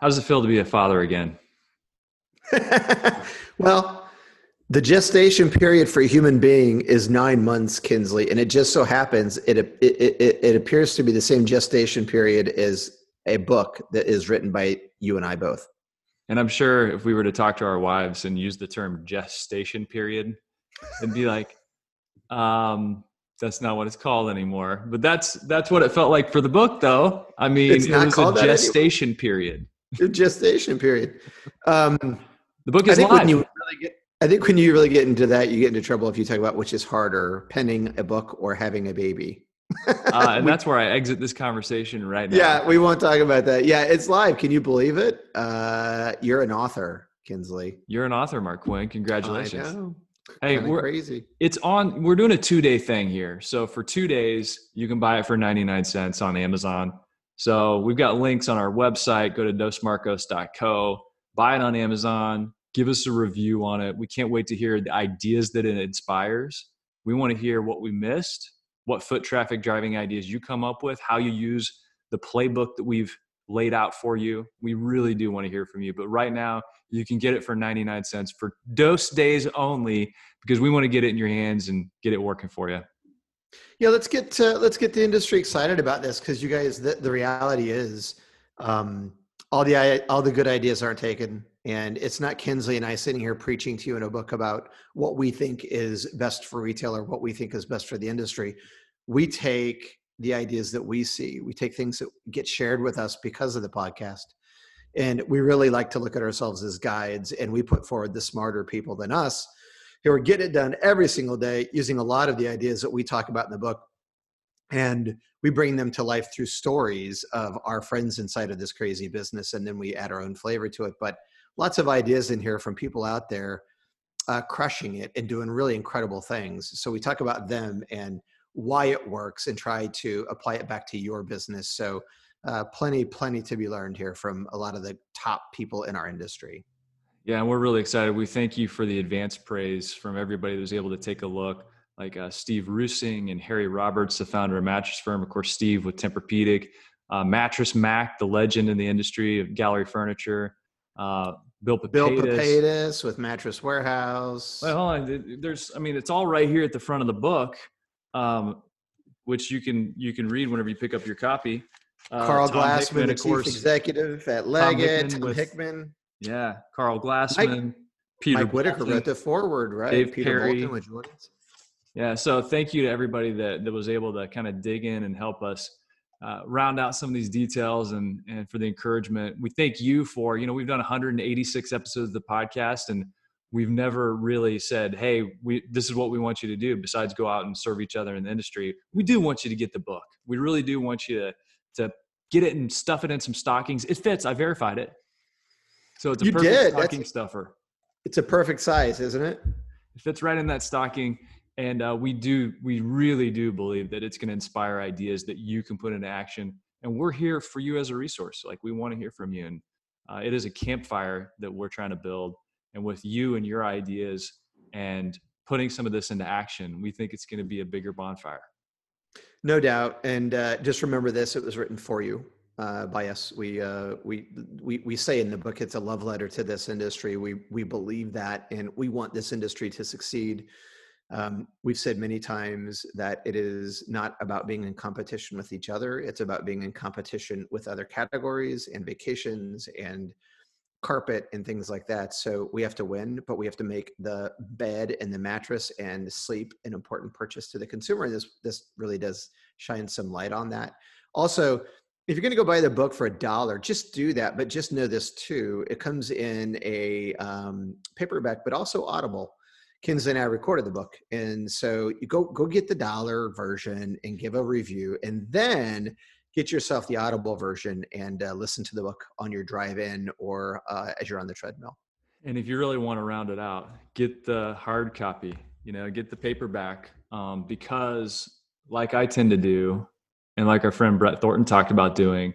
How does it feel to be a father again? well, the gestation period for a human being is nine months, Kinsley, and it just so happens it, it it, it appears to be the same gestation period as a book that is written by you and I both. And I'm sure if we were to talk to our wives and use the term gestation period, it'd be like, um, that's not what it's called anymore. But that's that's what it felt like for the book, though. I mean, it's it was a gestation period. Your gestation period. Um, the book is I think live. When you really get, I think when you really get into that, you get into trouble if you talk about which is harder, penning a book or having a baby. uh, and that's where I exit this conversation right now. Yeah, we won't talk about that. Yeah, it's live. Can you believe it? Uh, you're an author, Kinsley. You're an author, Mark Quinn. Congratulations. Hey, Kinda we're crazy. It's on. We're doing a two day thing here. So for two days, you can buy it for ninety nine cents on Amazon. So we've got links on our website. Go to dosmarcos.co, Buy it on Amazon. Give us a review on it. We can't wait to hear the ideas that it inspires. We want to hear what we missed, what foot traffic driving ideas you come up with, how you use the playbook that we've laid out for you. We really do want to hear from you. But right now, you can get it for 99 cents for dose days only because we want to get it in your hands and get it working for you. Yeah, let's get to, let's get the industry excited about this because you guys, the, the reality is, um, all the all the good ideas aren't taken, and it's not Kinsley and I sitting here preaching to you in a book about what we think is best for retail or what we think is best for the industry. We take the ideas that we see. We take things that get shared with us because of the podcast. And we really like to look at ourselves as guides and we put forward the smarter people than us who are getting it done every single day using a lot of the ideas that we talk about in the book. And we bring them to life through stories of our friends inside of this crazy business. And then we add our own flavor to it. But lots of ideas in here from people out there uh, crushing it and doing really incredible things. So we talk about them and why it works and try to apply it back to your business. So, uh, plenty, plenty to be learned here from a lot of the top people in our industry. Yeah, and we're really excited. We thank you for the advanced praise from everybody that was able to take a look, like uh, Steve Rusing and Harry Roberts, the founder of Mattress Firm. Of course, Steve with Tempur-Pedic, uh, Mattress Mac, the legend in the industry of gallery furniture. Uh, Bill Papatis. Bill Papatis with Mattress Warehouse. Well, hold on, there's, I mean, it's all right here at the front of the book um, which you can you can read whenever you pick up your copy. Uh, Karl Tom Glassman, Hickman, the chief executive at Leggett. Tom Hickman. Tom Hickman. Yeah, Karl Glassman. Mike, Peter Mike Whitaker wrote the forward, right? Dave Peter Perry. Bolton Yeah, so thank you to everybody that, that was able to kind of dig in and help us uh, round out some of these details and, and for the encouragement. We thank you for, you know, we've done 186 episodes of the podcast and we've never really said, "Hey, we this is what we want you to do." Besides go out and serve each other in the industry, we do want you to get the book. We really do want you to to get it and stuff it in some stockings. It fits. I verified it. So it's a you perfect did. stocking That's, stuffer. It's a perfect size, isn't it? It fits right in that stocking. And uh, we do, we really do believe that it's going to inspire ideas that you can put into action. And we're here for you as a resource. Like we want to hear from you. And uh, it is a campfire that we're trying to build and with you and your ideas and putting some of this into action, we think it's going to be a bigger bonfire. No doubt. And uh, just remember this: it was written for you uh, by us. We uh, we we we say in the book it's a love letter to this industry. We we believe that, and we want this industry to succeed. Um, we've said many times that it is not about being in competition with each other. It's about being in competition with other categories and vacations and carpet and things like that. So we have to win, but we have to make the bed and the mattress and sleep an important purchase to the consumer. And this this really does shine some light on that. Also, if you're going to go buy the book for a dollar, just do that. But just know this too: it comes in a um, paperback, but also Audible. Kinsley and I recorded the book, and so you go go get the dollar version and give a review, and then get yourself the Audible version and uh, listen to the book on your drive in or uh, as you're on the treadmill. And if you really want to round it out, get the hard copy, you know, get the paperback um, because, like I tend to do, and like our friend Brett Thornton talked about doing,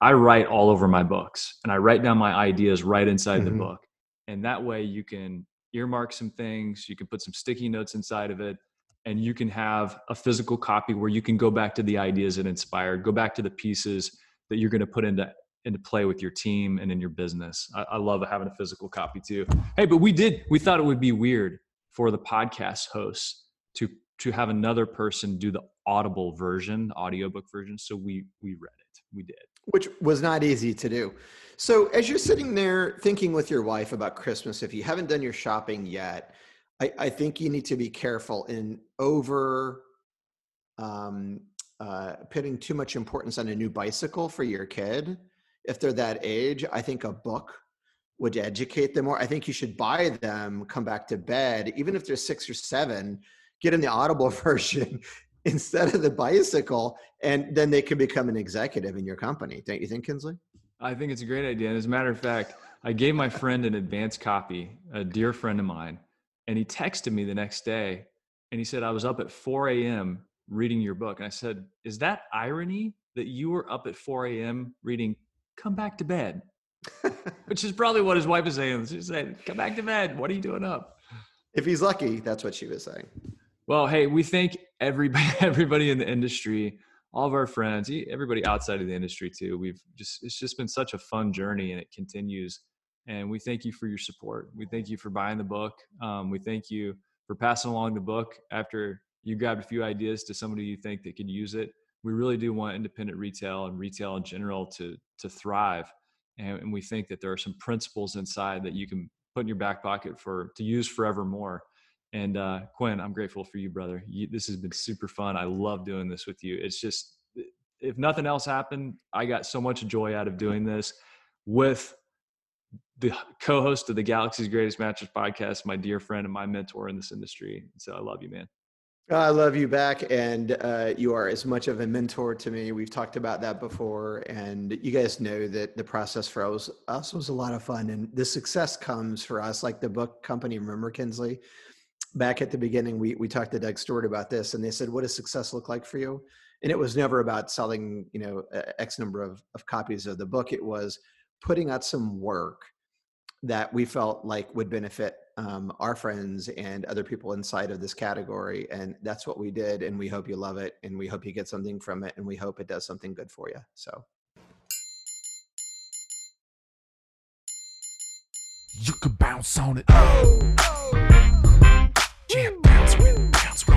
I write all over my books and I write down my ideas right inside mm-hmm. the book. And that way you can earmark some things, you can put some sticky notes inside of it and you can have a physical copy where you can go back to the ideas that inspired, go back to the pieces that you're going to put into into play with your team and in your business. I, I love having a physical copy too. Hey, but we did we thought it would be weird for the podcast hosts to to have another person do the audible version, audiobook version. So we we read it. We did. Which was not easy to do. So as you're sitting there thinking with your wife about Christmas, if you haven't done your shopping yet, I, I think you need to be careful in over um, uh, putting too much importance on a new bicycle for your kid. If they're that age, I think a book would educate them more. I think you should buy them, come back to bed, even if they're six or seven, get in the Audible version instead of the bicycle, and then they can become an executive in your company. Don't you think, Kinsley? I think it's a great idea. And as a matter of fact, I gave my friend an advance copy, a dear friend of mine, and he texted me the next day and he said, I was up at 4 a.m. reading your book. And I said, Is that irony that you were up at 4 a.m. reading Come Back to Bed? Which is probably what his wife is saying. She's saying, Come back to bed. What are you doing up? If he's lucky, that's what she was saying. Well, hey, we thank everybody, everybody in the industry, all of our friends, everybody outside of the industry too. We've just it's just been such a fun journey, and it continues. And we thank you for your support. We thank you for buying the book. Um, we thank you for passing along the book after you grabbed a few ideas to somebody you think that could use it. We really do want independent retail and retail in general to to thrive, and, and we think that there are some principles inside that you can put in your back pocket for to use forevermore and uh, Quinn, I'm grateful for you, brother. You, this has been super fun. I love doing this with you. It's just, if nothing else happened, I got so much joy out of doing this with the co-host of the Galaxy's Greatest Mattress podcast, my dear friend and my mentor in this industry. So I love you, man. I love you back, and uh, you are as much of a mentor to me. We've talked about that before, and you guys know that the process for us, us was a lot of fun, and the success comes for us, like the book company. Remember, Kinsley, back at the beginning, we we talked to Doug Stewart about this, and they said, "What does success look like for you?" And it was never about selling, you know, X number of of copies of the book. It was putting out some work that we felt like would benefit um, our friends and other people inside of this category, and that's what we did. And we hope you love it, and we hope you get something from it, and we hope it does something good for you. So. You could bounce on it. Oh, oh. Yeah, bounce with it, bounce with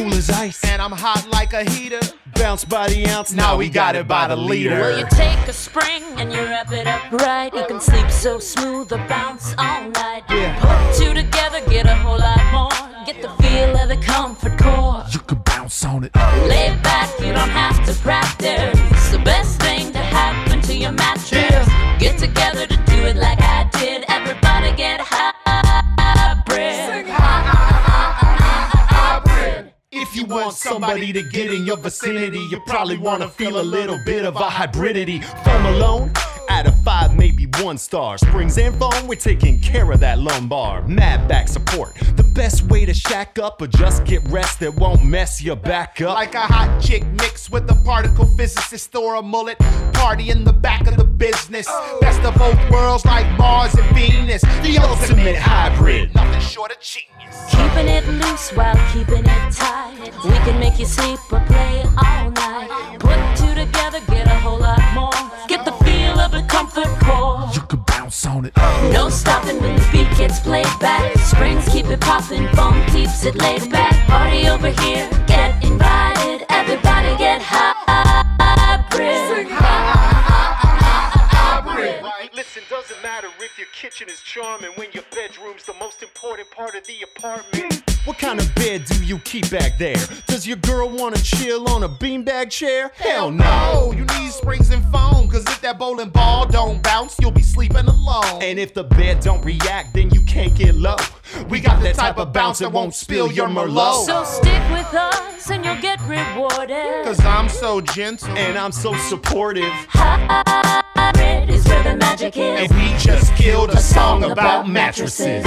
as ice. And I'm hot like a heater. Bounce by the ounce, now we got it by the liter. Well, you take a spring and you wrap it up right. You can sleep so smooth or bounce all night. Yeah. Put two together, get a whole lot more. Somebody to get in your vicinity, you probably wanna feel a little bit of a hybridity. Foam alone, out of five, maybe one star. Springs and foam, we're taking care of that lumbar. Mad back support, the best way to shack up or just get rest that won't mess your back up. Like a hot chick mixed with a particle physicist or a mullet. Party in the back of the business. Best of both worlds like Mars and Venus. the ultimate hybrid. Nothing short of genius. Keeping it loose while keeping it tight. We can make you sleep or play all night. Put two together, get a whole can bounce on it. No stopping when the beat gets played back. Springs keep it popping, foam keeps it laid back. Party over here, get invited. Everybody get high. hybrid. Listen, doesn't matter if your kitchen is charming when your bedroom's the most important part of the apartment. What kind of bed do you keep back there? Does your girl wanna chill on a beanbag chair? Hell no. You need springs and foam, cause if that bowling ball don't bounce, you'll be sleeping alone. And if the bed don't react, then you can't get low. We got that type of bounce that won't spill your Merlot. So stick with us and you'll get rewarded. rewarded. Cause I'm so gentle. And I'm so supportive. Hybrid is where the magic is. And we just killed a song about mattresses.